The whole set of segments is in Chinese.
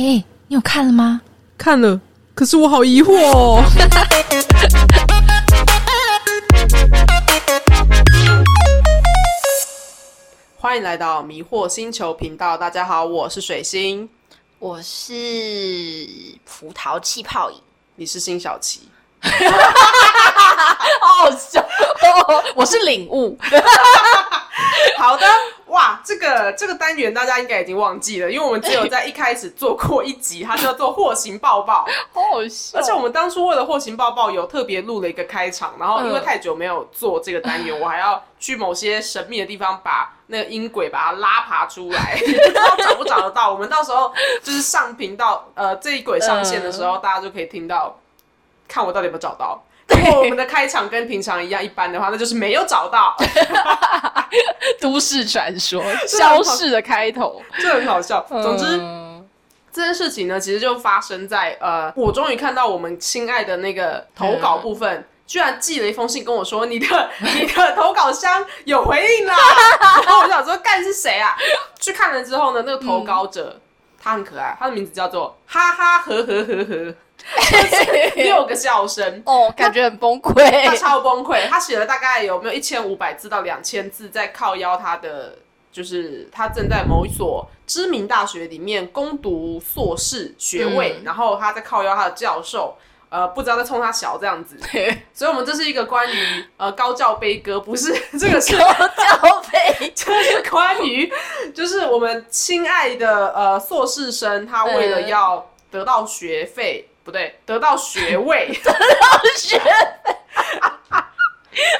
哎，你有看了吗？看了，可是我好疑惑哦。欢迎来到迷惑星球频道，大家好，我是水星，我是葡萄气泡饮，你是辛小琪，好好笑，我是领悟。好的，哇，这个这个单元大家应该已经忘记了，因为我们只有在一开始做过一集，它叫做“货行抱抱”，好好笑。而且我们当初为了“货行抱抱”有特别录了一个开场，然后因为太久没有做这个单元，我还要去某些神秘的地方把那个音轨把它拉爬出来，不知道找不找得到。我们到时候就是上频道，呃，这一轨上线的时候，大家就可以听到，看我到底有没有找到。如果我们的开场跟平常一样一般的话，那就是没有找到。都市传说，消逝的开头，这很好笑。总之，这件事情呢，其实就发生在呃，我终于看到我们亲爱的那个投稿部分，居然寄了一封信跟我说，你的 你的投稿箱有回应啦。然后我想说，干是谁啊？去看了之后呢，那个投稿者他很可爱，他的名字叫做哈哈呵呵呵呵。六个笑声哦，感觉很崩溃，他超崩溃。他写了大概有没有一千五百字到两千字，在靠邀他的，就是他正在某一所知名大学里面攻读硕士学位，然后他在靠邀他的教授，呃，不知道在冲他小这样子。所以，我们这是一个关于呃高教悲歌，不是 这个是高教悲，这是关于就是我们亲爱的呃硕士生，他为了要得到学费。不对，得到学位，得到学位，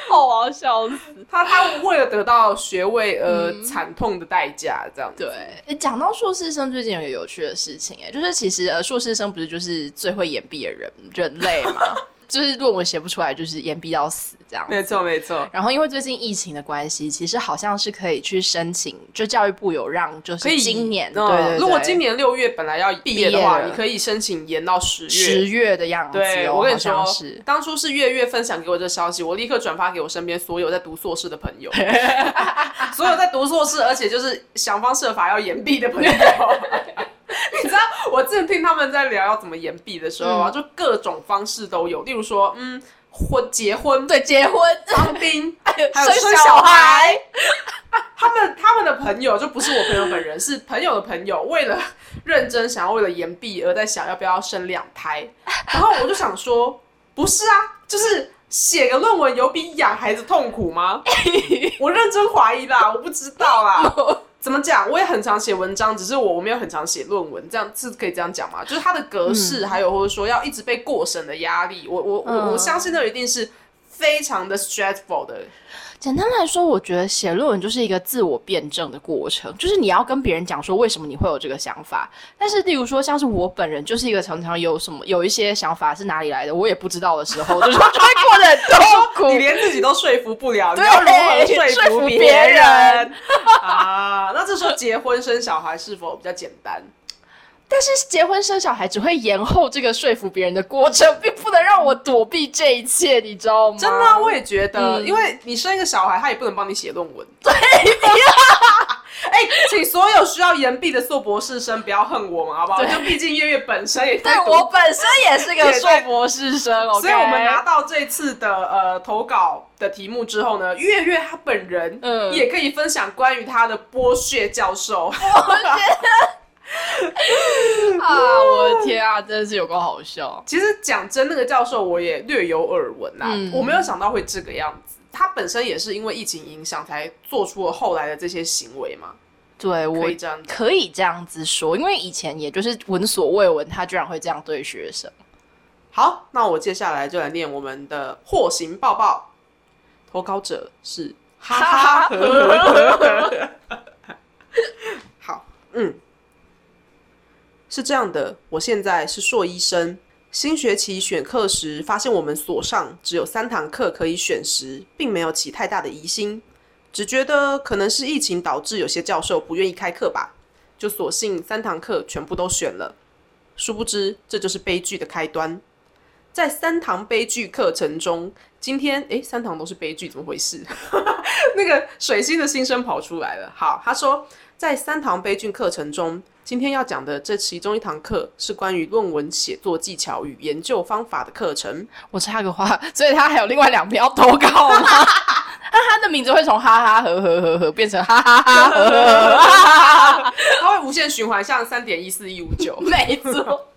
好啊，笑死！他他为了得到学位而惨痛的代价，这样子。对，讲到硕士生，最近有一个有趣的事情，哎，就是其实呃，硕士生不是就是最会演毕的人人类吗？就是论文写不出来，就是延毕到死这样。没错，没错。然后因为最近疫情的关系，其实好像是可以去申请，就教育部有让，就是今年对，如果今年六月本来要毕业的话，你可以申请延到十月，十月的样子。对，我跟你说，当初是月月分享给我这消息，我立刻转发给我身边所有在读硕士的朋友，所有在读硕士，而且就是想方设法要延毕的朋友。你知道我之前听他们在聊要怎么延毕的时候啊，就各种方式都有，例如说，嗯，婚结婚，对，结婚，当兵，还有生小孩。他们他们的朋友就不是我朋友本人，是朋友的朋友，为了认真想要为了延毕而在想要不要生两胎。然后我就想说，不是啊，就是写个论文有比养孩子痛苦吗？我认真怀疑啦，我不知道啦。怎么讲？我也很常写文章，只是我我没有很常写论文，这样是可以这样讲吗？就是它的格式，还有或者说要一直被过审的压力，我我我我相信那一定是非常的 stressful 的。简单来说，我觉得写论文就是一个自我辩证的过程，就是你要跟别人讲说为什么你会有这个想法。但是，例如说像是我本人，就是一个常常有什么有一些想法是哪里来的，我也不知道的时候，就是就会过得很 痛苦。你连自己都说服不了，你要如何说服别人 啊？那这时候结婚生小孩是否比较简单？但是结婚生小孩只会延后这个说服别人的过程，并不能让我躲避这一切，你知道吗？真的，我也觉得，因为你生一个小孩，他也不能帮你写论文。对，哎，请所有需要延毕的硕博士生不要恨我们，好不好？就毕竟月月本身也对我本身也是个硕博士生，所以我们拿到这次的呃投稿的题目之后呢，月月他本人嗯也可以分享关于他的剥削教授。啊！我的天啊，真的是有够好笑。其实讲真，那个教授我也略有耳闻啦，我没有想到会这个样子。他本身也是因为疫情影响，才做出了后来的这些行为嘛。对，我可以这样，可以这样子说，因为以前也就是闻所未闻，他居然会这样对学生。好，那我接下来就来念我们的货行报报，投稿者是哈哈哈。好，嗯。是这样的，我现在是硕医生。新学期选课时，发现我们所上只有三堂课可以选时，并没有起太大的疑心，只觉得可能是疫情导致有些教授不愿意开课吧，就索性三堂课全部都选了。殊不知，这就是悲剧的开端。在三堂悲剧课程中，今天诶，三堂都是悲剧，怎么回事？那个水星的新生跑出来了。好，他说，在三堂悲剧课程中。今天要讲的这其中一堂课是关于论文写作技巧与研究方法的课程。我插个话，所以他还有另外两篇要投稿吗？那他的名字会从哈哈呵呵呵呵变成哈哈哈呵呵呵哈，它会无限循环，像三点一四一五九。没错。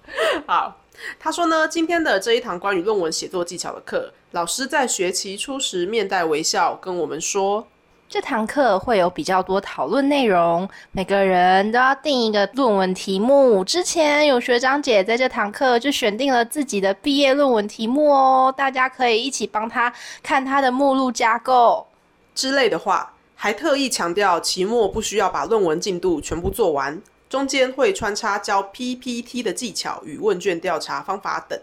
好，他说呢，今天的这一堂关于论文写作技巧的课，老师在学期初时面带微笑跟我们说。这堂课会有比较多讨论内容，每个人都要定一个论文题目。之前有学长姐在这堂课就选定了自己的毕业论文题目哦，大家可以一起帮他看他的目录架构之类的话，还特意强调期末不需要把论文进度全部做完，中间会穿插教 PPT 的技巧与问卷调查方法等。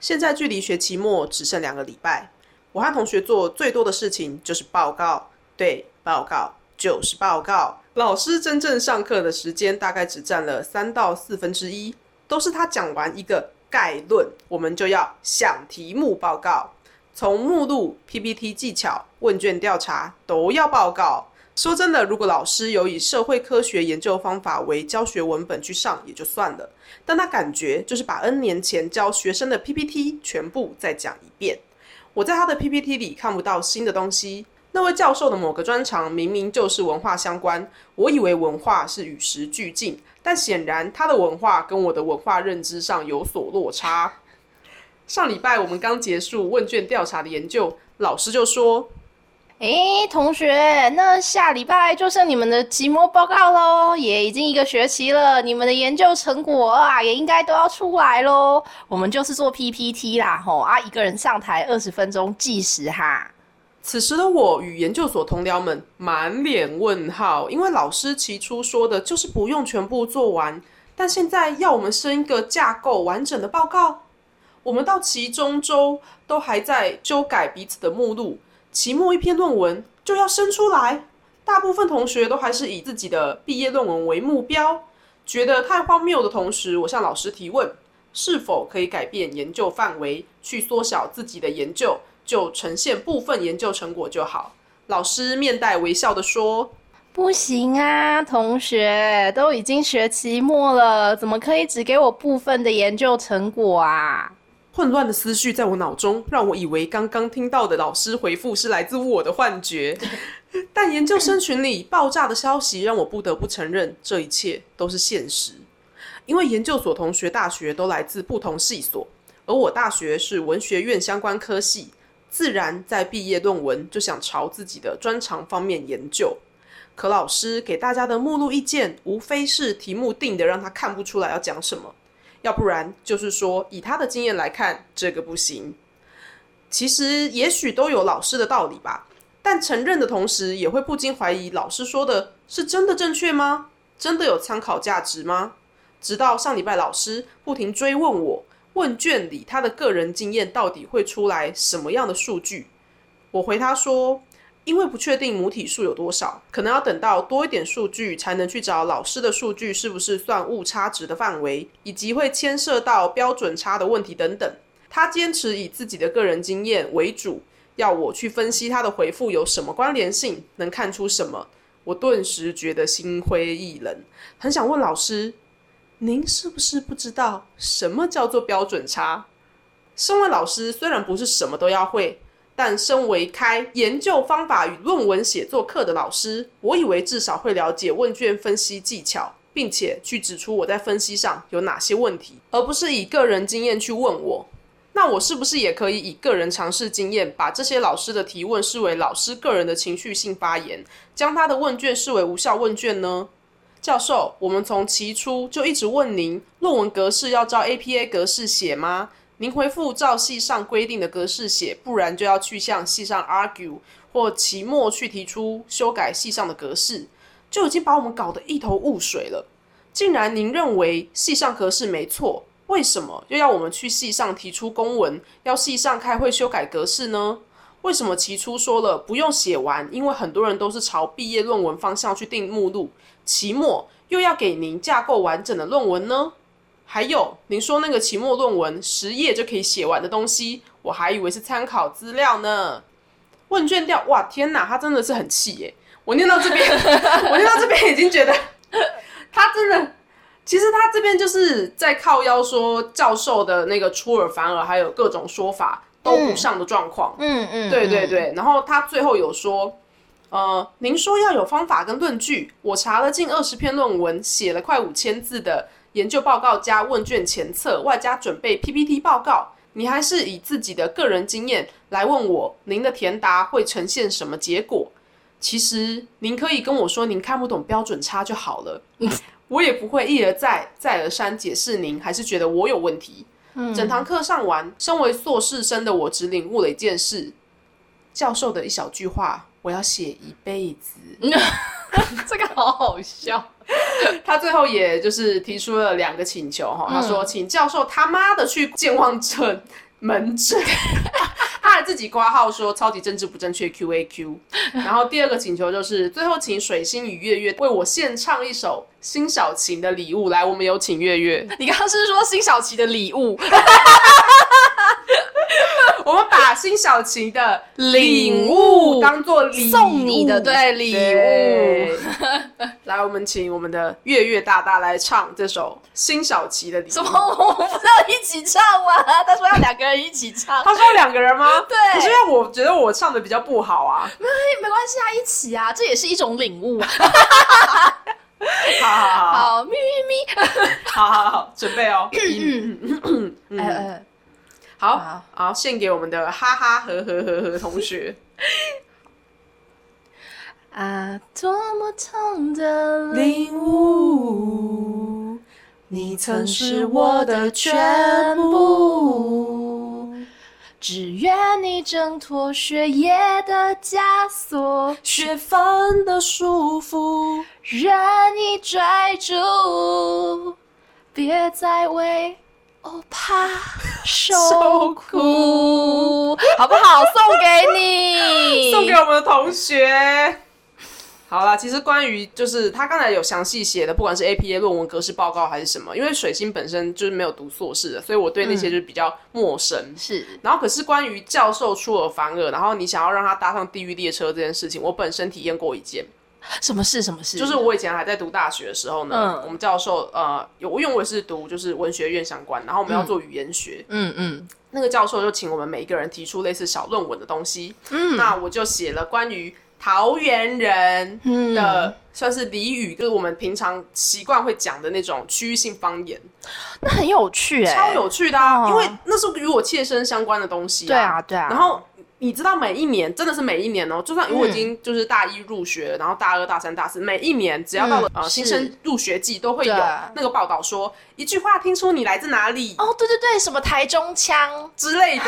现在距离学期末只剩两个礼拜，我和同学做最多的事情就是报告。对，报告就是报告。老师真正上课的时间大概只占了三到四分之一，都是他讲完一个概论，我们就要想题目报告，从目录、PPT 技巧、问卷调查都要报告。说真的，如果老师有以社会科学研究方法为教学文本去上也就算了，但他感觉就是把 N 年前教学生的 PPT 全部再讲一遍。我在他的 PPT 里看不到新的东西。那位教授的某个专长明明就是文化相关，我以为文化是与时俱进，但显然他的文化跟我的文化认知上有所落差。上礼拜我们刚结束问卷调查的研究，老师就说：“诶，同学，那下礼拜就剩你们的期末报告喽，也已经一个学期了，你们的研究成果啊，也应该都要出来喽。我们就是做 PPT 啦，吼啊，一个人上台二十分钟计时哈。”此时的我与研究所同僚们满脸问号，因为老师起初说的就是不用全部做完，但现在要我们生一个架构完整的报告。我们到期中周都还在修改彼此的目录，期末一篇论文就要生出来。大部分同学都还是以自己的毕业论文为目标，觉得太荒谬的同时，我向老师提问：是否可以改变研究范围，去缩小自己的研究？就呈现部分研究成果就好。老师面带微笑的说：“不行啊，同学，都已经学期末了，怎么可以只给我部分的研究成果啊？”混乱的思绪在我脑中，让我以为刚刚听到的老师回复是来自我的幻觉。但研究生群里爆炸的消息让我不得不承认，这一切都是现实。因为研究所同学大学都来自不同系所，而我大学是文学院相关科系。自然在毕业论文就想朝自己的专长方面研究，可老师给大家的目录意见无非是题目定的让他看不出来要讲什么，要不然就是说以他的经验来看这个不行。其实也许都有老师的道理吧，但承认的同时也会不禁怀疑老师说的是真的正确吗？真的有参考价值吗？直到上礼拜老师不停追问我。问卷里他的个人经验到底会出来什么样的数据？我回他说，因为不确定母体数有多少，可能要等到多一点数据才能去找老师的数据是不是算误差值的范围，以及会牵涉到标准差的问题等等。他坚持以自己的个人经验为主，要我去分析他的回复有什么关联性，能看出什么。我顿时觉得心灰意冷，很想问老师。您是不是不知道什么叫做标准差？身为老师，虽然不是什么都要会，但身为开研究方法与论文写作课的老师，我以为至少会了解问卷分析技巧，并且去指出我在分析上有哪些问题，而不是以个人经验去问我。那我是不是也可以以个人尝试经验，把这些老师的提问视为老师个人的情绪性发言，将他的问卷视为无效问卷呢？教授，我们从起初就一直问您，论文格式要照 APA 格式写吗？您回复照系上规定的格式写，不然就要去向系上 argue 或期末去提出修改系上的格式，就已经把我们搞得一头雾水了。竟然您认为系上格式没错，为什么又要我们去系上提出公文，要系上开会修改格式呢？为什么起初说了不用写完，因为很多人都是朝毕业论文方向去定目录？期末又要给您架构完整的论文呢？还有，您说那个期末论文十页就可以写完的东西，我还以为是参考资料呢。问卷调，哇，天哪，他真的是很气耶！我念到这边，我念到这边已经觉得他真的其实他这边就是在靠腰说教授的那个出尔反尔，还有各种说法都不上的状况。嗯嗯，对对对，然后他最后有说，呃，您说要有方法跟论据，我查了近二十篇论文，写了快五千字的研究报告加问卷前测，外加准备 PPT 报告，你还是以自己的个人经验来问我，您的填答会呈现什么结果？其实您可以跟我说您看不懂标准差就好了，我也不会一而再再而三解释您，还是觉得我有问题。整堂课上完，身为硕士生的我只领悟了一件事：教授的一小句话，我要写一辈子。这个好好笑。他最后也就是提出了两个请求哈，他说请教授他妈的去健忘症门诊，他还自己挂号说超级政治不正确 Q A Q。然后第二个请求就是最后请水星与月月为我献唱一首辛晓琪的礼物，来，我们有请月月。你刚刚是说辛晓琪的礼物？我们把辛晓琪的礼物当做礼物送你的对礼物。来，我们请我们的月月大大来唱这首辛晓琪的礼物。什么？我们要一起唱吗？他说要两个人一起唱。他说两个人吗？对。可是因为我觉得我唱的比较不好啊。没没关系啊，一起啊，这也是一种领悟。好 好好，好咪咪咪，好好好，准备哦。嗯 嗯嗯。好好，献给我们的哈哈和和和和同学。啊，多么痛的领悟，你曾是我的全部。只愿你挣脱血液的枷锁，学分的束缚，任你追逐，别再为。我怕 受苦，好不好？送给你，送给我们的同学。好啦，其实关于就是他刚才有详细写的，不管是 APA 论文格式报告还是什么，因为水星本身就是没有读硕士的，所以我对那些就是比较陌生。是，然后可是关于教授出尔反尔，然后你想要让他搭上地狱列车这件事情，我本身体验过一件。什么事？什么事？就是我以前还在读大学的时候呢，我们教授呃有，因为我是读就是文学院相关，然后我们要做语言学，嗯嗯，那个教授就请我们每一个人提出类似小论文的东西，嗯，那我就写了关于桃园人的算是俚语，就是我们平常习惯会讲的那种区域性方言，那很有趣哎，超有趣的啊，因为那是与我切身相关的东西，对啊对啊，然后。你知道每一年真的是每一年哦，就算我已经就是大一入学，然后大二、大三、大四，每一年只要到了呃新生入学季，都会有那个报道说一句话，听出你来自哪里哦，对对对，什么台中腔之类的，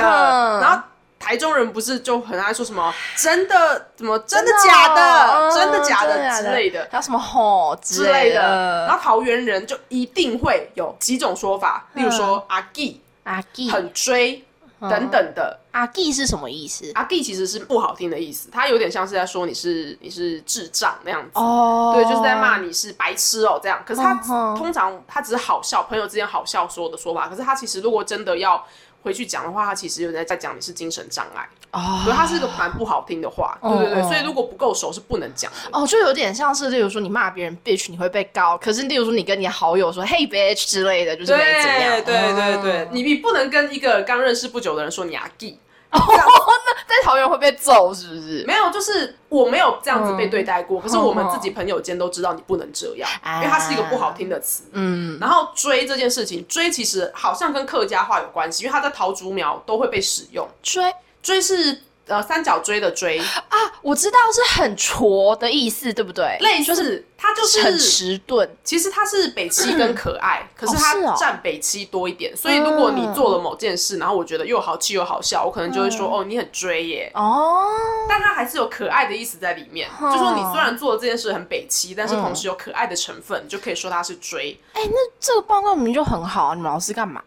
然后台中人不是就很爱说什么真的怎么真的假的真的假的之类的，还有什么吼之类的，然后桃园人就一定会有几种说法，例如说阿基阿基很追。等等的阿弟是什么意思？阿弟其实是不好听的意思，他有点像是在说你是你是智障那样子哦，对，就是在骂你是白痴哦这样。可是他通常他只是好笑，朋友之间好笑说的说法。可是他其实如果真的要回去讲的话，他其实有在在讲你是精神障碍。哦，对，它是一个蛮不好听的话，对对对，所以如果不够熟是不能讲的。哦，就有点像是，例如说你骂别人 bitch，你会被告；可是例如说你跟你好友说 hey bitch 之类的，就是没怎样。对对对，你你不能跟一个刚认识不久的人说你阿 gay，哦，那在桃园会被揍是不是？没有，就是我没有这样子被对待过，可是我们自己朋友间都知道你不能这样，因为它是一个不好听的词。嗯，然后追这件事情，追其实好像跟客家话有关系，因为它在桃竹苗都会被使用。追追是。呃，三角锥的锥啊，我知道是很挫的意思，对不对？类似，它就是很迟钝。其实它是北七跟可爱，可是它占北七多一点。所以如果你做了某件事，然后我觉得又好气又好笑，我可能就会说哦，你很追耶。哦，但它还是有可爱的意思在里面。就说你虽然做了这件事很北七，但是同时有可爱的成分，就可以说它是追。哎，那这个报告明明就很好，你们老师干嘛？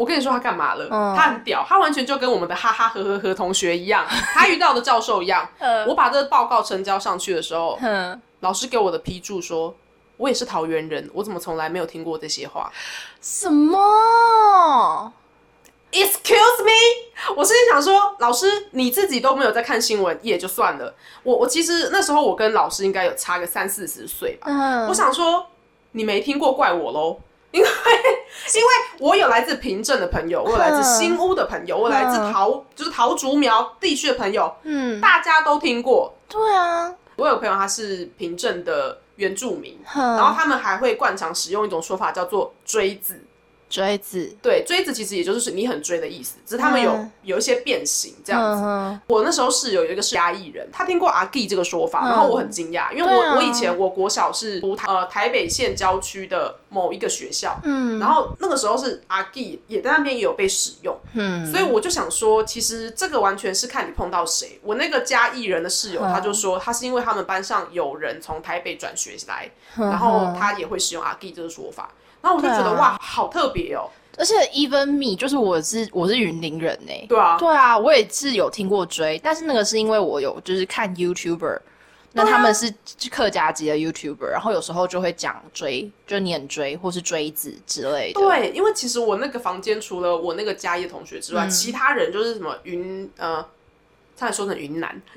我跟你说他干嘛了？他很屌，他完全就跟我们的哈哈呵呵呵同学一样，他遇到的教授一样。我把这个报告呈交上去的时候，老师给我的批注说，我也是桃园人，我怎么从来没有听过这些话？什么？Excuse me？我心里想说，老师你自己都没有在看新闻也就算了，我我其实那时候我跟老师应该有差个三四十岁吧。我想说，你没听过怪我喽。因为 因为我有来自平镇的朋友，我有来自新屋的朋友，我来自桃就是桃竹苗地区的朋友，嗯，大家都听过。对啊，我有朋友他是平镇的原住民，哼。然后他们还会惯常使用一种说法叫做锥子。锥子。对，锥子其实也就是你很追的意思，只是他们有、嗯。有一些变形这样子。嗯我那时候室友有一个是嘉义人，他听过阿 G 这个说法，嗯。然后我很惊讶，因为我、啊。我以前我国小是读台呃台北县郊区的某一个学校，嗯。然后那个时候是阿 G 也在那边也有被使用，嗯，所以我就想说，其实这个完全是看你碰到谁。我那个嘉义人的室友，嗯。他就说他是因为他们班上有人从台北转学来，嗯然后他也会使用阿 G 这个说法，然后我就觉得、啊。哇，好特别哦，而且 even me 就是我是我是云林人呢、对啊，对啊，我也是有听过追，但是那个是因为我有就是看 YouTuber，那啊。他们是客家籍的 YouTuber，然后有时候就会讲追，就念追或是追子之类的。对，因为其实我那个房间除了我那个嘉义同学之外，嗯。其他人就是什么云呃，差点说成云南、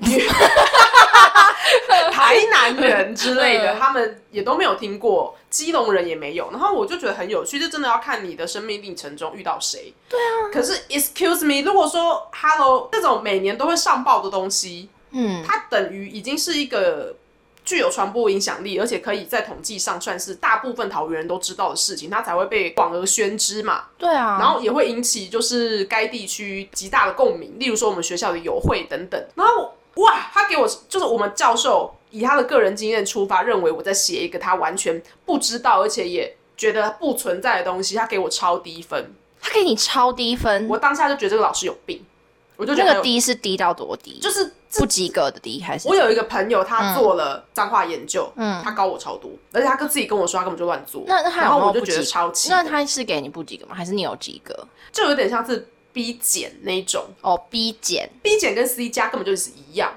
台南人之类的，嗯他们也都没有听过，基隆人也没有。然后我就觉得很有趣，就真的要看你的生命历程中遇到谁。对啊。可是 excuse me，如果说 hello 这种每年都会上报的东西，嗯，它等于已经是一个具有传播影响力，而且可以在统计上算是大部分桃园人都知道的事情，它才会被广而宣之嘛。对啊，然后也会引起就是该地区极大的共鸣，例如说我们学校的友会等等。然后哇，他给我就是我们教授以他的个人经验出发，认为我在写一个他完全不知道，而且也觉得不存在的东西，他给我超低分。他给你超低分，我当下就觉得这个老师有病，我就觉得那个低是低到多低？就是不及格的第一还是？我有一个朋友，他做了脏话研究，嗯他高我超多，而且他跟自己跟我说他根本就乱做，那那他有然后我就觉得超气的，那他是给你不及格吗？还是你有及格？就有点像是 B 减那一种哦，B 减，，B 减跟 C 加根本就是一样，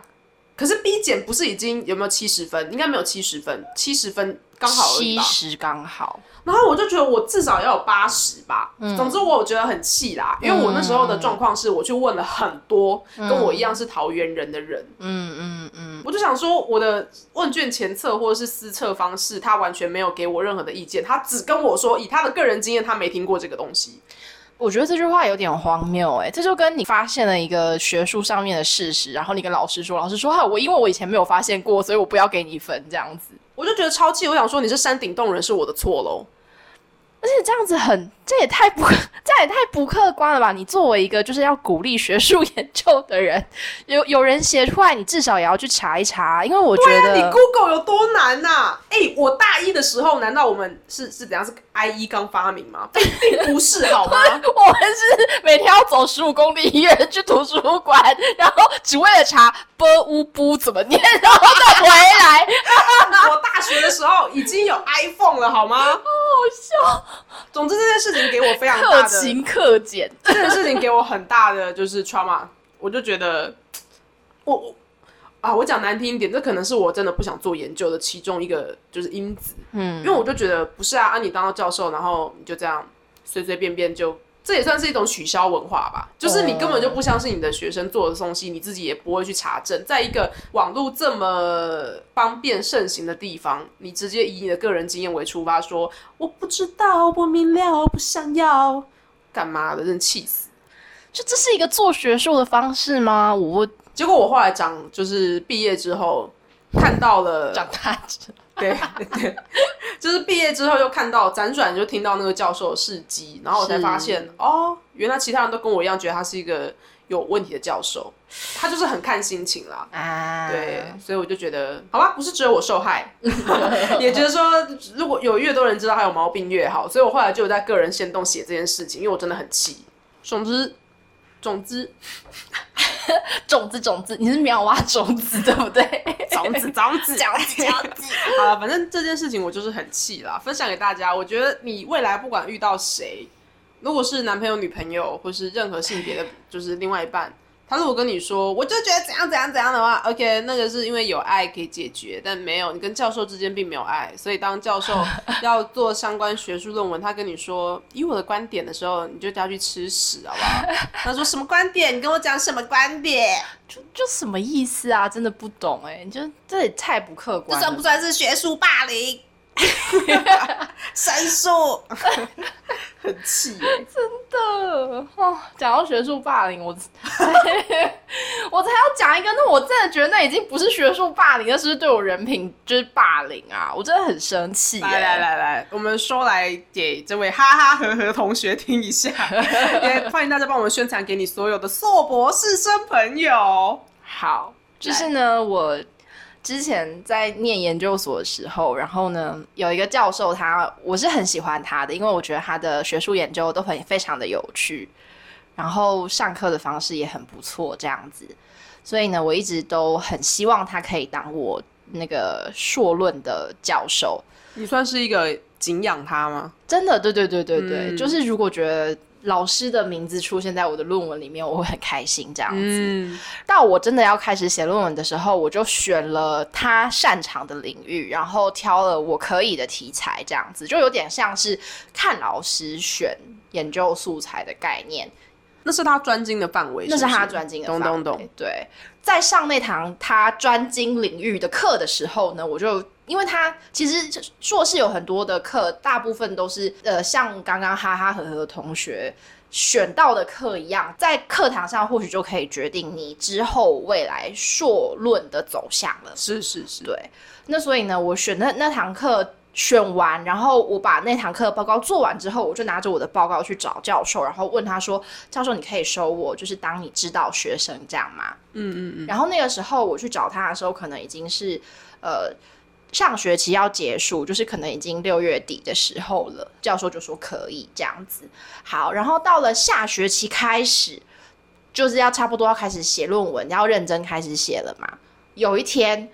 可是 B 减不是已经有没有七十分？应该没有七十分，七十分刚好而已吧。七十刚好。然后我就觉得我至少要有八十吧。嗯总之我有觉得很气啦，因为我那时候的状况是我去问了很多跟我一样是桃园人的人，嗯嗯嗯，我就想说，我的问卷前测或者是私测方式，他完全没有给我任何的意见，他只跟我说，以他的个人经验，他没听过这个东西。我觉得这句话有点荒谬哎、这就跟你发现了一个学术上面的事实，然后你跟老师说，老师说哈，我因为我以前没有发现过，所以我不要给你分这样子。我就觉得超气，我想说你是山顶洞人是我的错喽。而且这样子很，这也太不，这样也太不客观了吧？你作为一个就是要鼓励学术研究的人，有有人写出来，你至少也要去查一查，因为我觉得、你 Google 有多难呐、哎、我大一的时候，难道我们是是怎样？是 IE 刚发明吗？并并不是，好吗？我们是每天要走十五公里一个人去图书馆，然后只为了查 b u 不怎么念，然后再回来。我大学的时候已经有 iPhone 了，好吗？好笑，总之这件事情给我非常大的，克勤克俭。这件事情给我很大的就是 trauma，我就觉得我我啊，我讲难听一点，这可能是我真的不想做研究的其中一个就是因子，嗯因为我就觉得不是啊，啊你当到教授，然后你就这样随随便便就。这也算是一种取消文化吧，就是你根本就不相信你的学生做的东西，你自己也不会去查证。在一个网络这么方便盛行的地方，你直接以你的个人经验为出发，说我不知道，不明了，不想要，干嘛的？真气死！就这是一个做学术的方式吗？我结果我后来长，就是毕业之后看到了，长大之对 对，就是毕业之后又看到辗转就听到那个教授的事迹，然后我才发现哦，原来其他人都跟我一样觉得他是一个有问题的教授，他就是很看心情啦。啊，对，所以我就觉得，好吧，不是只有我受害，也觉得说，如果有越多人知道他有毛病越好，所以我后来就有在个人先动写这件事情，因为我真的很气。总之，总之，种子种子，你是苗蛙种子对不对？种子，种子，种子种子。好了，反正这件事情我就是很气啦，分享给大家。我觉得你未来不管遇到谁，如果是男朋友、女朋友，或是任何性别的，就是另外一半，他如果跟你说，我就觉得怎样怎样怎样的话，OK，那个是因为有爱可以解决，但没有，你跟教授之间并没有爱，所以当教授 要做相关学术论文，他跟你说以我的观点的时候，你就叫他去吃屎，好不好？他说什么观点？你跟我讲什么观点？就就什么意思啊？真的不懂哎、你就这也太不客观了。算是学术霸凌？闪烁，很气耶。的哦，讲到学术霸凌，我 我才要讲一个，那我真的觉得那已经不是学术霸凌，那是对我人品就是霸凌啊！我真的很生气。来来来来，我们说来给这位哈哈呵呵同学听一下，也欢迎大家帮我们宣传给你所有的硕博士生朋友。好，就是呢，我。之前在念研究所的时候，然后呢，有一个教授，他我是很喜欢他的，因为我觉得他的学术研究都很非常的有趣，然后上课的方式也很不错，这样子，所以呢，我一直都很希望他可以当我那个硕论的教授。你算是一个敬仰他吗？真的，对对对对对，就是如果觉得。老师的名字出现在我的论文里面，我会很开心。这样子，到我真的要开始写论文的时候，我就选了他擅长的领域，然后挑了我可以的题材，这样子就有点像是看老师选研究素材的概念。那是他专精的范围，那是他专精的范围。懂懂懂。对，在上那堂他专精领域的课的时候呢，我就。因为他其实硕士有很多的课，大部分都是呃像刚刚哈哈和和同学选到的课一样，在课堂上或许就可以决定你之后未来硕论的走向了。是是是，对。那所以呢，我选的那堂课选完，然后我把那堂课报告做完之后，我就拿着我的报告去找教授，然后问他说：“教授，你可以收我，就是当你指导学生这样吗？”嗯嗯嗯。然后那个时候我去找他的时候，可能已经是呃。上学期要结束，就是可能已经六月底的时候了。教授就说可以这样子。好，然后到了下学期开始，就是要差不多要开始写论文，要认真开始写了嘛。有一天，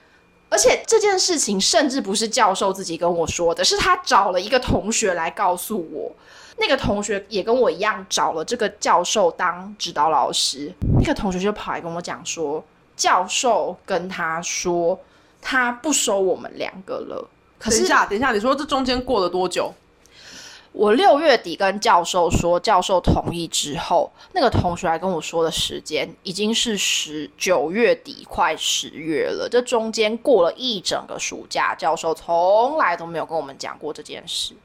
而且这件事情甚至不是教授自己跟我说的，是他找了一个同学来告诉我。那个同学也跟我一样找了这个教授当指导老师。那个同学就跑来跟我讲说，教授跟他说。他不收我们两个了。等一下，等一下，你说这中间过了多久？我六月底跟教授说，教授同意之后，那个同学来跟我说的时间已经是十九月底，快十月了。这中间过了一整个暑假，教授从来都没有跟我们讲过这件事。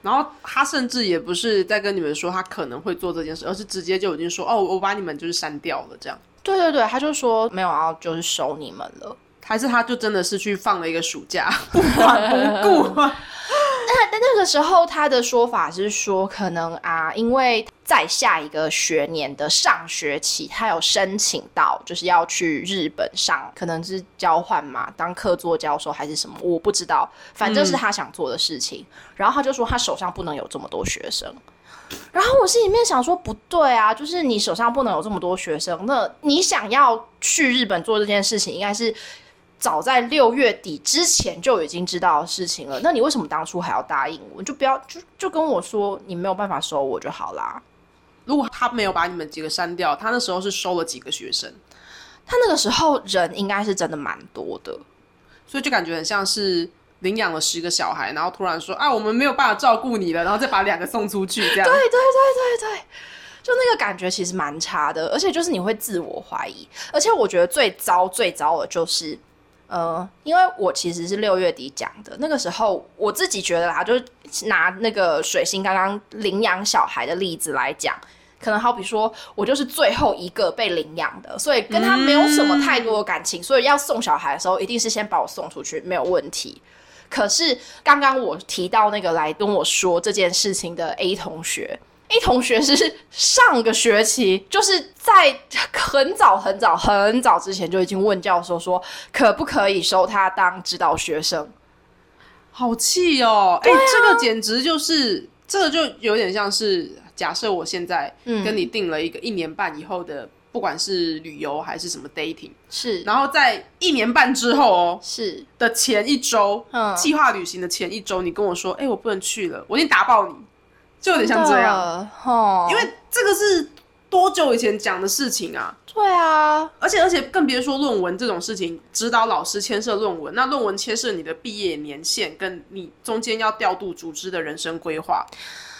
然后他甚至也不是在跟你们说他可能会做这件事，而是直接就已经说：“哦，我把你们就是删掉了。”这样。对对对，他就说没有要就是收你们了。还是他就真的是去放了一个暑假，不管不顾。那 但那个时候他的说法是说，可能啊，因为在下一个学年的上学期，他有申请到，就是要去日本上，可能是交换嘛，当客座教授还是什么，我不知道。反正是他想做的事情。然后他就说，他手上不能有这么多学生。然后我心里面想说，不对啊，就是你手上不能有这么多学生，那你想要去日本做这件事情，应该是。早在六月底之前就已经知道的事情了，那你为什么当初还要答应我？就不要就就跟我说你没有办法收我就好啦。如果他没有把你们几个删掉，他那时候是收了几个学生？他那个时候人应该是真的蛮多的，所以就感觉很像是领养了十个小孩，然后突然说啊，我们没有办法照顾你了，然后再把两个送出去，这样。对对对对对，就那个感觉其实蛮差的，而且就是你会自我怀疑，而且我觉得最糟最糟的就是。呃，因为我其实是六月底讲的，那个时候我自己觉得啦，就是拿那个水星刚刚领养小孩的例子来讲，可能好比说我就是最后一个被领养的，所以跟他没有什么太多感情，所以要送小孩的时候，一定是先把我送出去，没有问题。可是刚刚我提到那个来跟我说这件事情的 A 同学。A 同学是上个学期，就是在很早很早很早之前就已经问教授说，可不可以收他当指导学生？好气哦！哎，这个简直就是，这个就有点像是假设我现在跟你定了一个一年半以后的，不管是旅游还是什么 dating，是，然后在一年半之后哦，是的前一周，嗯计划旅行的前一周，你跟我说，哎，我不能去了，我已经打爆你。就有点像这样，因为这个是多久以前讲的事情啊？对啊，而且而且更别说论文这种事情，指导老师牵涉论文，那论文牵涉你的毕业年限，跟你中间要调度组织的人生规划，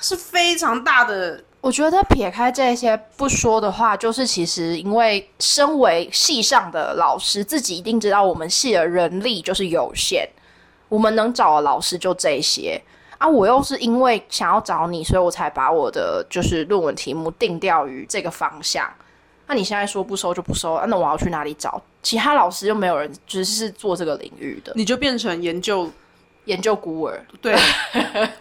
是非常大的。我觉得撇开这些不说的话，就是其实因为身为系上的老师，自己一定知道我们系的人力就是有限。我们能找的老师就这些啊，我又是因为想要找你，所以我才把我的就是论文题目定调于这个方向。那你现在说不收就不收，啊、那我要去哪里找？其他老师又没有人只是做这个领域的你就变成研究。研究孤儿。对，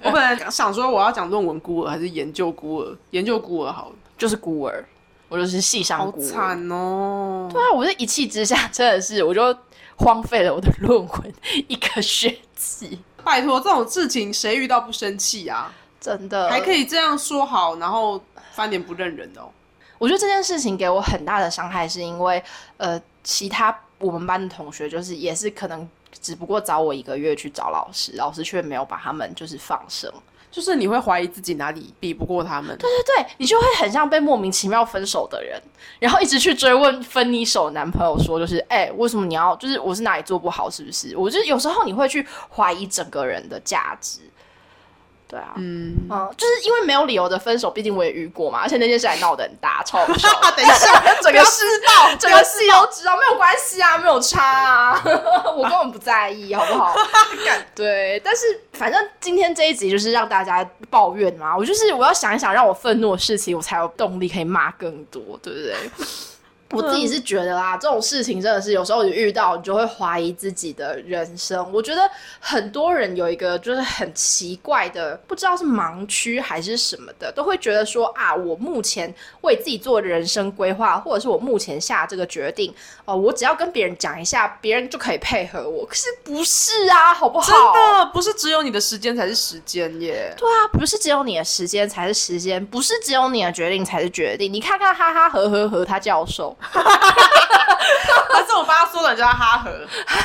我本来想说我要讲论文孤儿还是研究孤儿，研究孤儿好了，就是孤儿，我就是系上好孤儿。惨哦。对啊，我这一气之下真的是，我就荒废了我的论文一个学期，拜托，这种事情谁遇到不生气啊？真的还可以这样说好，然后翻脸不认人哦。我觉得这件事情给我很大的伤害，是因为呃，其他我们班的同学就是也是可能只不过找我一个月去找老师，老师却没有把他们就是放生。就是你会怀疑自己哪里比不过他们，对对对，你就会很像被莫名其妙分手的人，然后一直去追问分你手男朋友说，就是哎、为什么你要就是我是哪里做不好，是不是？我就有时候你会去怀疑整个人的价值。对啊，嗯就是因为没有理由的分手，毕竟我也遇过嘛，而且那件事还闹得很大，超好笑。等一下，整个世道，整个世都知道，没有关系啊，没有差啊，我根本不在意，好不好？对，但是反正今天这一集就是让大家抱怨嘛，我就是我要想一想让我愤怒的事情，我才有动力可以骂更多，对不对？我自己是觉得啦，这种事情真的是有时候你遇到，你就会怀疑自己的人生。我觉得很多人有一个就是很奇怪的，不知道是盲区还是什么的，都会觉得说啊，我目前为自己做人生规划，或者是我目前下这个决定，哦、我只要跟别人讲一下，别人就可以配合我。可是不是啊，好不好？真的不是只有你的时间才是时间耶。对啊，不是只有你的时间才是时间，不是只有你的决定才是决定。你看看哈哈和和和他教授，还是我帮他缩短叫他哈和，哈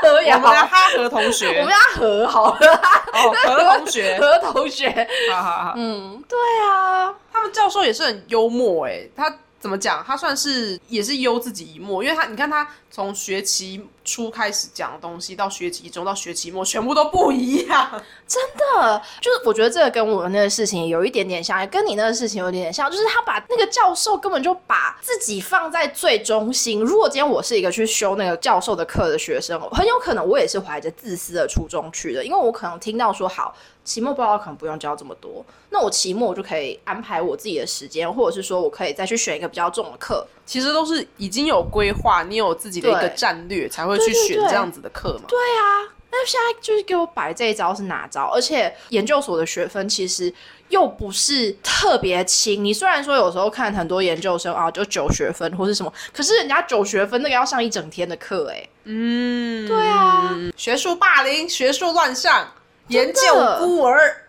和也好我们的，哈和同学，我们叫和好了，哦和同学，和同学，好好好，嗯，对啊，他们教授也是很幽默哎，他怎么讲？他算是也是悠自己一默，因为他你看他从学期初开始讲的东西，到学期中到学期末，全部都不一样。真的，就是我觉得这个跟我们那个事情有一点点像，跟你那个事情有一点点像，就是他把那个教授根本就把自己放在最中心。如果今天我是一个去修那个教授的课的学生，很有可能我也是怀着自私的初衷去的，因为我可能听到说好。期末报告可能不用交这么多，那我期末我就可以安排我自己的时间，或者是说我可以再去选一个比较重的课，其实都是已经有规划，你有自己的一个战略，才会去选这样子的课嘛。对啊，那现在就是给我摆这一招是哪招？而且研究所的学分其实又不是特别轻。你虽然说有时候看很多研究生啊，就九学分或是什么，可是人家九学分那个要上一整天的课，哎，嗯，对啊，学术霸凌、学术乱象、研究的孤儿。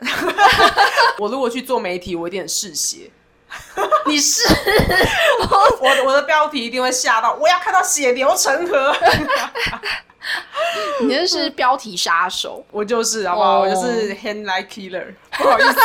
我如果去做媒体，我一定很嗜血。你是 我的我的标题一定会吓到，我要看到血流成河。你就是标题杀手，我就是，好不好？哦我就是 handline killer。不好意思，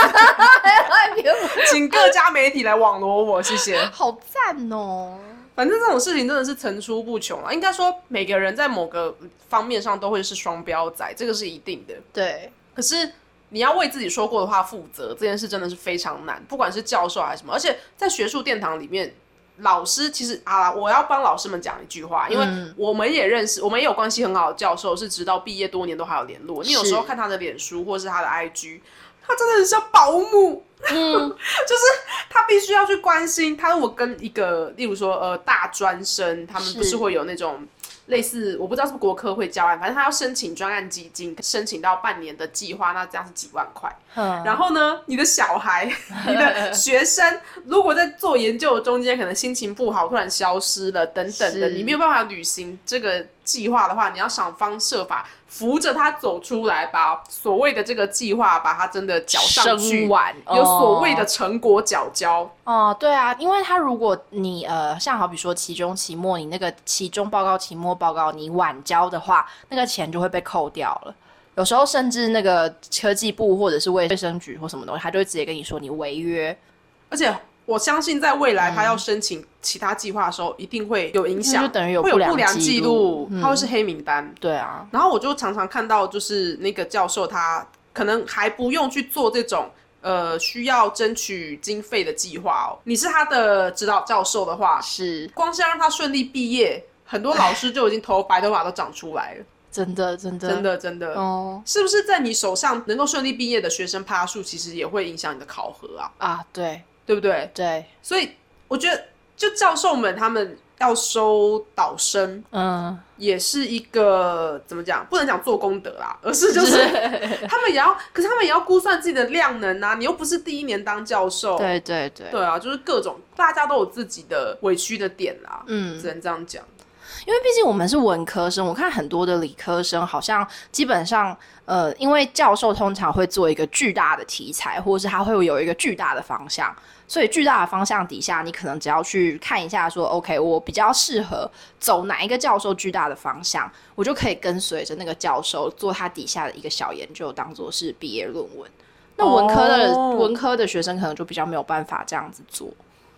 请各家媒体来网罗我，谢谢。好赞哦！反正这种事情真的是层出不穷啊。应该说，每个人在某个方面上都会是双标仔，这个是一定的。对，可是你要为自己说过的话负责，这件事真的是非常难，不管是教授还是什么。而且在学术殿堂里面，老师其实啊，我要帮老师们讲一句话，因为嗯我们也认识，我们也有关系很好的教授，是直到毕业多年都还有联络。你有时候看他的脸书或是他的 IG，他真的很像保姆。嗯，就是他必须要去关心他。如果跟一个，例如说呃大专生，他们不是会有那种类似，我不知道是不是国科会教案，反正他要申请专案基金，申请到半年的计划，那这样是几万块。嗯然后呢，你的小孩、你的学生，如果在做研究的中间可能心情不好，突然消失了等等的，你没有办法履行这个计划的话，你要想方设法扶着他走出来，把所谓的这个计划把它真的缴上去生，完有所谓的哦成果缴交。哦，对啊，因为他如果你呃，像好比说期中、期末，你那个期中报告、期末报告你晚交的话，那个钱就会被扣掉了。有时候甚至那个科技部或者是卫生局或什么东西，他就会直接跟你说你违约，而且我相信，在未来他要申请其他计划的时候，一定会有影响，就等于有会有不良记记录。他会是黑名单。对啊，然后我就常常看到，就是那个教授他可能还不用去做这种呃需要争取经费的计划哦。你是他的指导教授的话，是。光是让他顺利毕业，很多老师就已经头白头发都长出来了。真 的真的。真的真的。哦。是不是在你手上能够顺利毕业的学生趴数，其实也会影响你的考核啊，啊，对对不对？对，所以我觉得，就教授们他们要收导生，嗯，也是一个怎么讲？不能讲做功德啦，而是就是 他们也要，可是他们也要估算自己的量能啊。你又不是第一年当教授，对对对，对啊，就是各种大家都有自己的委屈的点啦，嗯只能这样讲。因为毕竟我们是文科生，我看很多的理科生好像基本上，呃，因为教授通常会做一个巨大的题材，或者是他会有一个巨大的方向，所以巨大的方向底下，你可能只要去看一下说，OK，我比较适合走哪一个教授巨大的方向，我就可以跟随着那个教授做他底下的一个小研究，当做是毕业论文。那文科的、哦文科的学生可能就比较没有办法这样子做。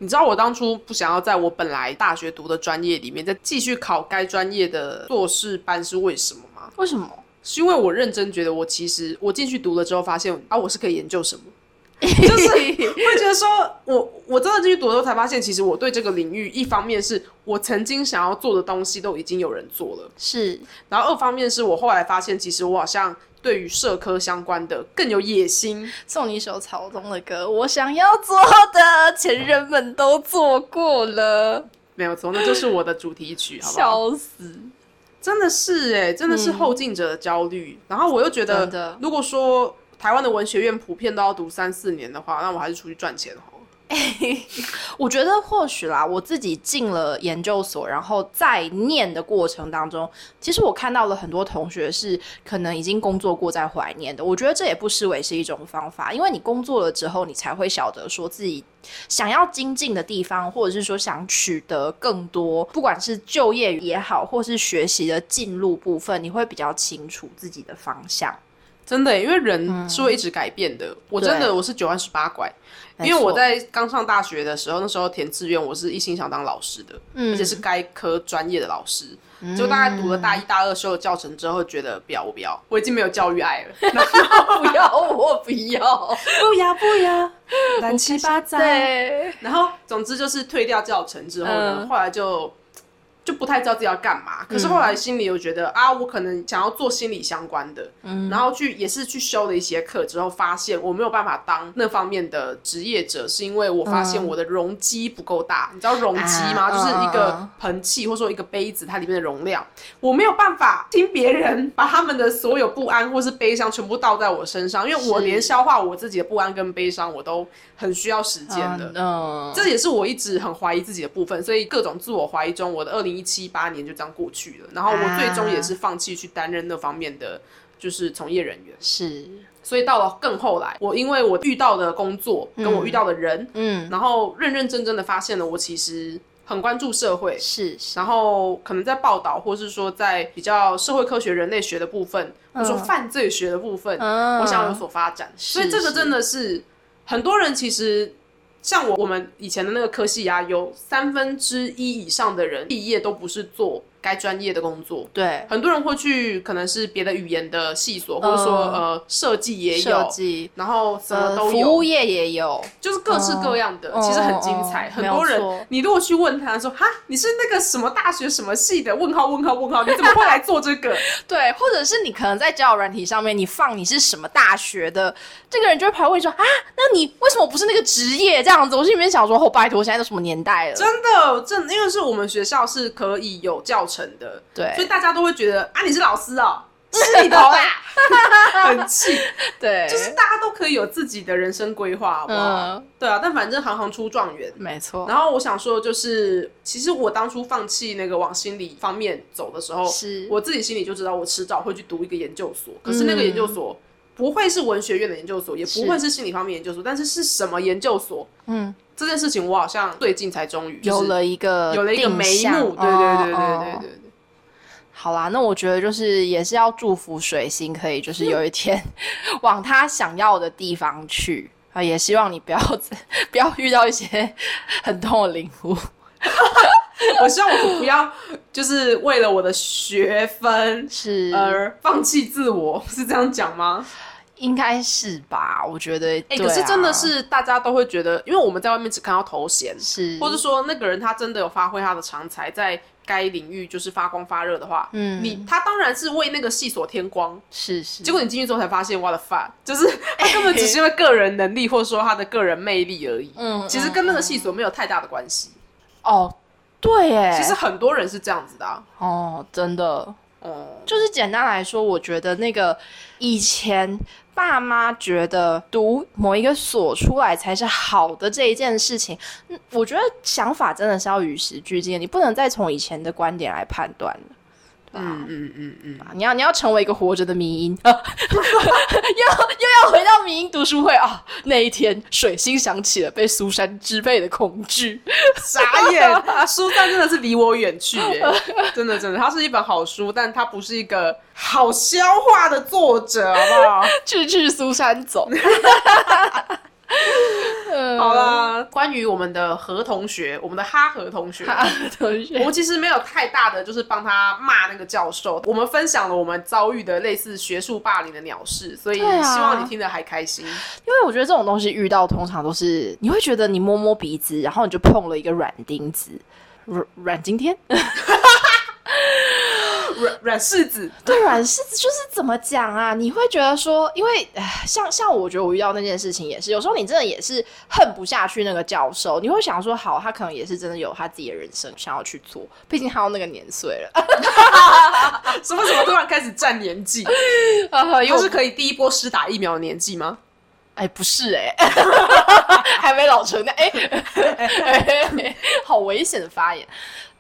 你知道我当初不想要在我本来大学读的专业里面再继续考该专业的硕士班是为什么吗？为什么？是因为我认真觉得我其实我进去读了之后发现啊，我是可以研究什么，就是会觉得说我我真的进去读的时候才发现，其实我对这个领域一方面是我曾经想要做的东西都已经有人做了，是然后二方面是我后来发现，其实我好像对于社科相关的更有野心。送你一首曹东的歌，我想要做的，前人们都做过了，没有错，那就是我的主题曲，好不好？笑死！真的是哎，真的是后进者的焦虑。然后我又觉得，如果说台湾的文学院普遍都要读三四年的话，那我还是出去赚钱好了。我觉得或许啦，我自己进了研究所，然后在念的过程当中，其实我看到了很多同学是可能已经工作过在怀念的。我觉得这也不失为是一种方法，因为你工作了之后，你才会晓得说自己想要精进的地方，或者是说想取得更多，不管是就业也好，或是学习的进入部分，你会比较清楚自己的方向。真的，因为人是会一直改变的。我真的我是九弯十八拐，因为我在刚上大学的时候，那时候填志愿，我是一心想当老师的，嗯而且是该科专业的老师。就大概读了大一、大二修了教程之后，觉得不要，我不要，我已经没有教育爱了。不要，我不要，不要不要，乱七八糟。对，然后总之就是退掉教程之后呢，嗯后来就就不太知道自己要干嘛。可是后来心里又觉得、啊，我可能想要做心理相关的，嗯然后去也是去修了一些课之后，发现我没有办法当那方面的职业者，是因为我发现我的容积不够大。你知道容积吗？啊就是一个嗯盆器或者说一个杯子，它里面的容量，我没有办法听别人把他们的所有不安或是悲伤全部倒在我身上，因为我连消化我自己的不安跟悲伤，我都很需要时间的。嗯，这也是我一直很怀疑自己的部分，所以各种自我怀疑中，我的二零一七八年就这样过去了。然后我最终也是放弃去担任那方面的就是从业人员。是，所以到了更后来，我因为我遇到的工作跟我遇到的人，嗯，然后认认真真的发现了我其实很关注社会，是是，然后可能在报道或是说在比较社会科学、人类学的部分，或者说犯罪学的部分，嗯我想要有所发展。所以这个真的是很多人其实。像我我们以前的那个科系啊，有三分之一以上的人毕业都不是做该专业的工作，对，很多人会去可能是别的语言的系所，或者说、嗯呃设计也设有，计，然后什么呃，都有，服务业也有，就是各式各样的，嗯其实很精彩。嗯很多人，你如果去问他说：“哈，你是那个什么大学什么系的？”问号问号问号，你怎么会来做这个？对，或者是你可能在交友软体上面，你放你是什么大学的，这个人就会跑来问说啊，那你为什么不是那个职业这样子？我心里面想说，哦，拜托，现在都什么年代了？真的，真的因为是我们学校是可以有教程的，所以大家都会觉得啊，你是老师哦，是你的啦，很气，对，就是大家都可以有自己的人生规划，好不好？嗯，对啊，但反正行行出状元。没错，然后我想说，的就是其实我当初放弃那个往心理方面走的时候，是。我自己心里就知道，我迟早会去读一个研究所。可是那个研究所不会是文学院的研究所，也不会是心理方面研究所，但是是什么研究所？嗯，这件事情我好像最近才终于就是有了一个有了一个眉目。对对对对对对。好啦，那我觉得就是也是要祝福水星可以就是有一天 往他想要的地方去啊，也希望你不要 不要遇到一些很痛的领悟。我希望我不要就是为了我的学分是，而放弃自我，是这样讲吗？应该是吧？我觉得，哎、哎、可是真的是大家都会觉得，因为我们在外面只看到头衔，是，或者说那个人他真的有发挥他的长才，在该领域就是发光发热的话，嗯你他当然是为那个系所添光。是是，结果你进去之后才发现，我的 fuck，就是他根本只是因为个人能力或者说他的个人魅力而已。嗯其实跟那个系所没有太大的关系。哦，对耶，其实很多人是这样子的、啊。哦，真的，哦，就是简单来说，我觉得那个以前爸妈觉得读某一个所出来才是好的这一件事情，我觉得想法真的是要与时俱进，你不能再从以前的观点来判断了。嗯嗯嗯嗯，你要你要成为一个活着的迷音，又又要回到迷音读书会啊！那一天，水星想起了被苏珊支配的恐惧。傻眼，苏珊真的是离我远去耶！真 的真的，它是一本好书，但它不是一个好消化的作者，好不好？去去苏珊走。好啦，关于我们的何同学，我们的哈何同学，哈同学我，们其实没有太大的，就是帮他骂那个教授。我们分享了我们遭遇的类似学术霸凌的鸟事，所以希望你听得还开心。因为我觉得这种东西遇到通常都是你会觉得你摸摸鼻子，然后你就碰了一个软钉子，软软今天。软软柿子，对软柿子就是怎么讲啊？你会觉得说，因为唉像像我觉得我遇到那件事情也是，有时候你真的也是恨不下去那个教授，你会想说，好，他可能也是真的有他自己的人生想要去做，毕竟他到那个年岁了，什么什么突然开始占年纪？呃，因为我他是可以第一波施打疫苗的年纪吗？哎，不是哎、还没老成呢，哎、好危险的发言。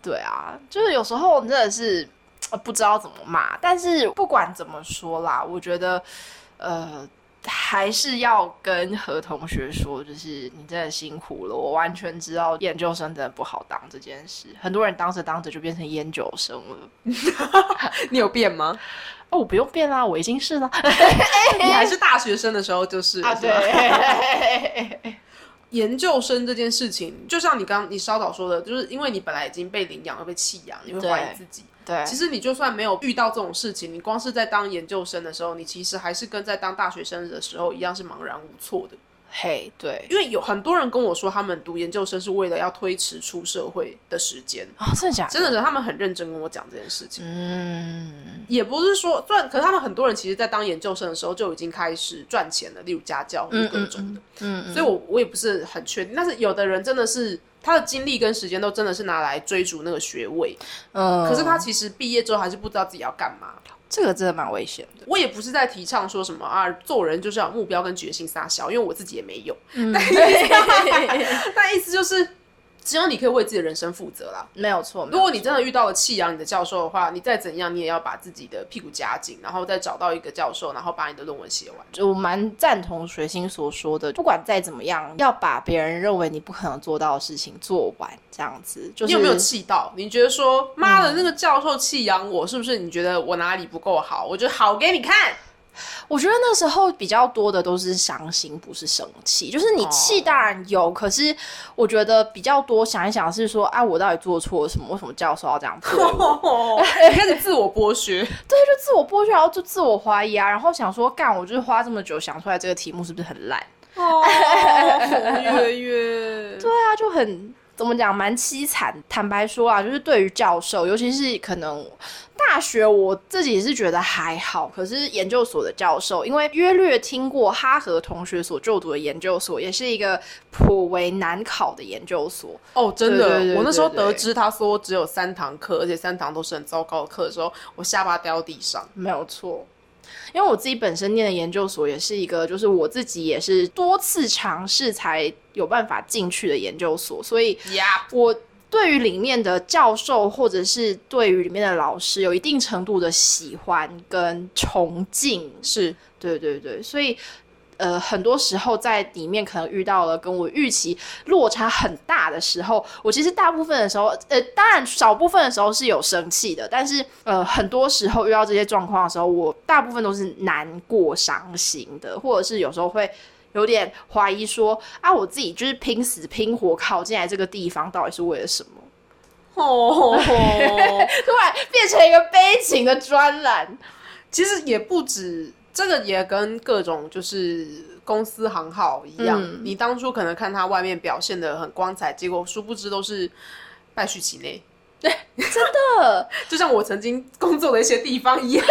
对啊，就是有时候真的是呃不知道怎么骂，但是不管怎么说啦，我觉得呃还是要跟何同学说，就是你真的辛苦了，我完全知道研究生真的不好当这件事，很多人当着当着就变成研究生了。你有变吗？哦，我不用变啦，我已经是了 你还是大学生的时候就是啊，对。研究生这件事情，就像你刚你稍早说的，就是因为你本来已经被领养又被弃养，你会怀疑自己。对，其实你就算没有遇到这种事情，你光是在当研究生的时候，你其实还是跟在当大学生的时候一样是茫然无措的。嘿，对因为有很多人跟我说，他们读研究生是为了要推迟出社会的时间。啊，真的假的？真的，他们很认真跟我讲这件事情。嗯，也不是说赚，可是他们很多人其实，在当研究生的时候就已经开始赚钱了，例如家教或者各种的。嗯所以我我也不是很确定，但是有的人真的是他的精力跟时间都真的是拿来追逐那个学位，嗯，可是他其实毕业之后还是不知道自己要干嘛。这个真的蛮危险的。我也不是在提倡说什么啊，做人就是要有目标跟决心撒小，因为我自己也没有。但意思就是，只有你可以为自己的人生负责啦。没有错，如果你真的遇到了弃养你的教授的话，你再怎样，你也要把自己的屁股夹紧，然后再找到一个教授，然后把你的论文写完。就我蛮赞同学星所说的，不管再怎么样，要把别人认为你不可能做到的事情做完，这样子就是你有没有气到？你觉得说，妈的，那个教授弃养我，是不是？你觉得我哪里不够好？我就好给你看。我觉得那时候比较多的都是伤心，不是生气。就是你气当然有，可是我觉得比较多想一想是说，啊，我到底做错了什么？为什么教授要这样对我？你开始自我剥削，对就自我剥削，然后就自我怀疑啊，然后想说，干，我就是花这么久想出来这个题目是不是很烂？哦，月月，对啊，就很怎么讲，蛮凄惨。坦白说啊，就是对于教授，尤其是可能大学，我自己是觉得还好。可是研究所的教授，因为约略听过哈和同学所就读的研究所，也是一个颇为难考的研究所。哦，真的，我那时候得知他说只有三堂课，而且三堂都是很糟糕的课的时候，我下巴掉地上。没有错。因为我自己本身念的研究所也是一个，就是我自己也是多次尝试才有办法进去的研究所，所以，我对于里面的教授或者是对于里面的老师有一定程度的喜欢跟崇敬，是对对对，所以呃，很多时候在里面可能遇到了跟我预期落差很大的时候，我其实大部分的时候，呃，当然少部分的时候是有生气的，但是呃，很多时候遇到这些状况的时候，我大部分都是难过、伤心的，或者是有时候会。有点怀疑说啊，我自己就是拼死拼活考进来这个地方，到底是为了什么？哦，突然变成一个悲情的专栏。其实也不止这个，也跟各种就是公司行号一样。嗯你当初可能看他外面表现的很光彩，结果殊不知都是败絮其内。真的，就像我曾经工作的一些地方一样。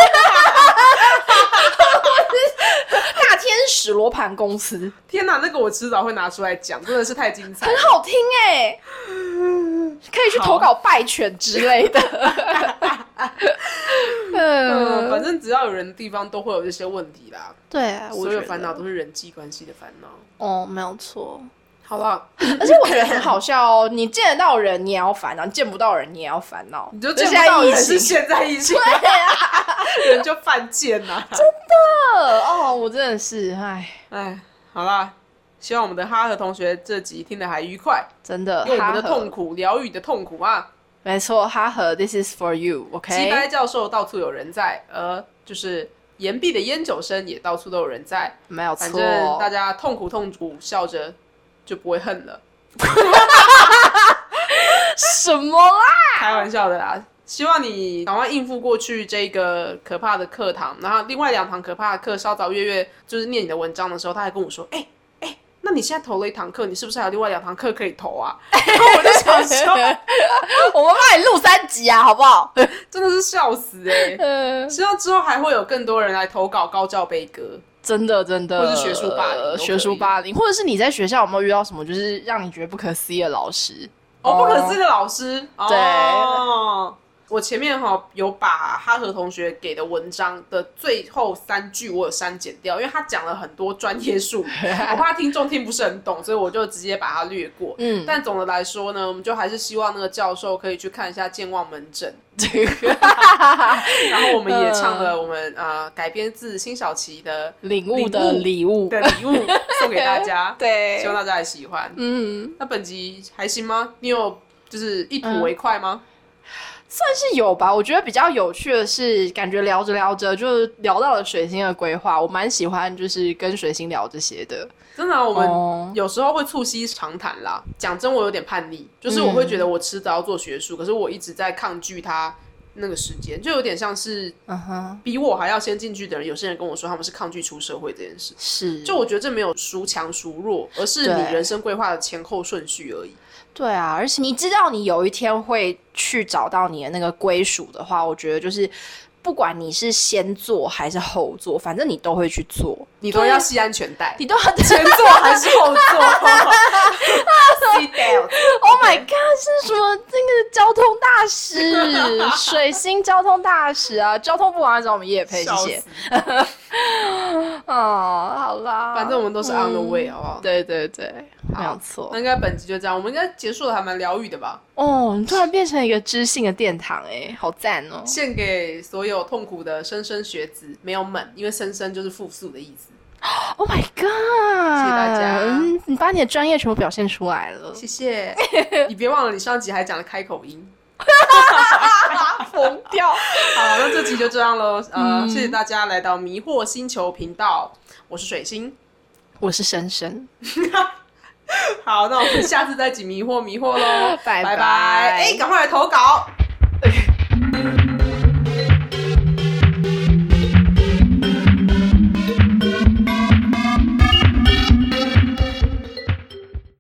大天使罗盘公司天哪，那个我迟早会拿出来讲，真的是太精彩很。好听哎、可以去投稿拜犬之类的。嗯，嗯，反正只要有人的地方都会有这些问题啦。对啊，我所有烦恼都是人际关系的烦恼。哦，没有错。好了，而且我觉得很好笑哦，你见得到人，你也要烦恼；你见不到人，你也要烦恼。你就这见不到人是现在疫情，对啊，人就犯贱呐、真的哦，我真的是，哎，哎，好啦，希望我们的哈和同学这集听得还愉快，真的，用我们的痛苦疗愈的痛苦啊。没错，哈和，This is for you，OK？、鸡掰教授到处有人在，而就是岩壁的烟酒声也到处都有人在。没有反正大，家痛苦痛苦笑着，就不会恨了。什么啊？开玩笑的啦。希望你赶快应付过去这个可怕的课堂，然后另外两堂可怕的课，稍早月月就是念你的文章的时候，他还跟我说：“哎、哎、那你现在投了一堂课，你是不是还有另外两堂课可以投啊？” 然后我就想说，我们帮你录三集啊，好不好？真的是笑死哎、嗯，希望之后还会有更多人来投稿高教悲歌。真的真的，或是学术霸凌学术霸凌，或者是你在学校有没有遇到什么就是让你觉得不可思议的老师？哦，不可思议的老师，对。哦我前面哈有把哈和同学给的文章的最后三句我有删减掉，因为他讲了很多专业术语，我怕听众听不是很懂，所以我就直接把它略过。嗯，但总的来说呢，我们就还是希望那个教授可以去看一下健忘门诊，这个 然后我们也唱了我们呃改编自辛晓琪的领悟的礼物，的礼物送给大家，对希望大家也喜欢。嗯，那本集还行吗？你有就是一吐为快吗？算是有吧。我觉得比较有趣的是，感觉聊着聊着就聊到了水星的规划，我蛮喜欢就是跟水星聊这些的。真的啊、我们哦有时候会促膝长谈啦。讲真，我有点叛逆，就是我会觉得我迟早要做学术，可是我一直在抗拒它那个时间，就有点像是比我还要先进去的人。有些人跟我说他们是抗拒出社会这件事，是，就我觉得这没有孰强孰弱，而是你人生规划的前后顺序而已。对啊，而且你知道你有一天会去找到你的那个归属的话，我觉得就是不管你是先坐还是后坐，反正你都会去做，你都要系安全带，你都要前坐还是后做？Sit down。Oh my God，是什么？那个交通大使，水星交通大使啊！交通部网找我们叶配，谢笑谢。哦，好啦，反正我们都是 on the 嗯 way，好不好？对对对，没有错那。应该本集就这样，我们应该结束的还蛮疗愈的吧？哦，你突然变成一个知性的殿堂，哎，好赞哦！献给所有痛苦的莘莘学子，没有们，因为莘莘就是复数的意思。Oh my God，谢谢大家嗯，你把你的专业全部表现出来了，谢谢，你别忘了你上集还讲了开口音。疯掉。好，那这集就这样喽。呃，嗯谢谢大家来到迷惑星球频道，我是水星。我是深深，好，那我们下次再解迷惑迷惑喽，拜拜！哎，赶快来投稿。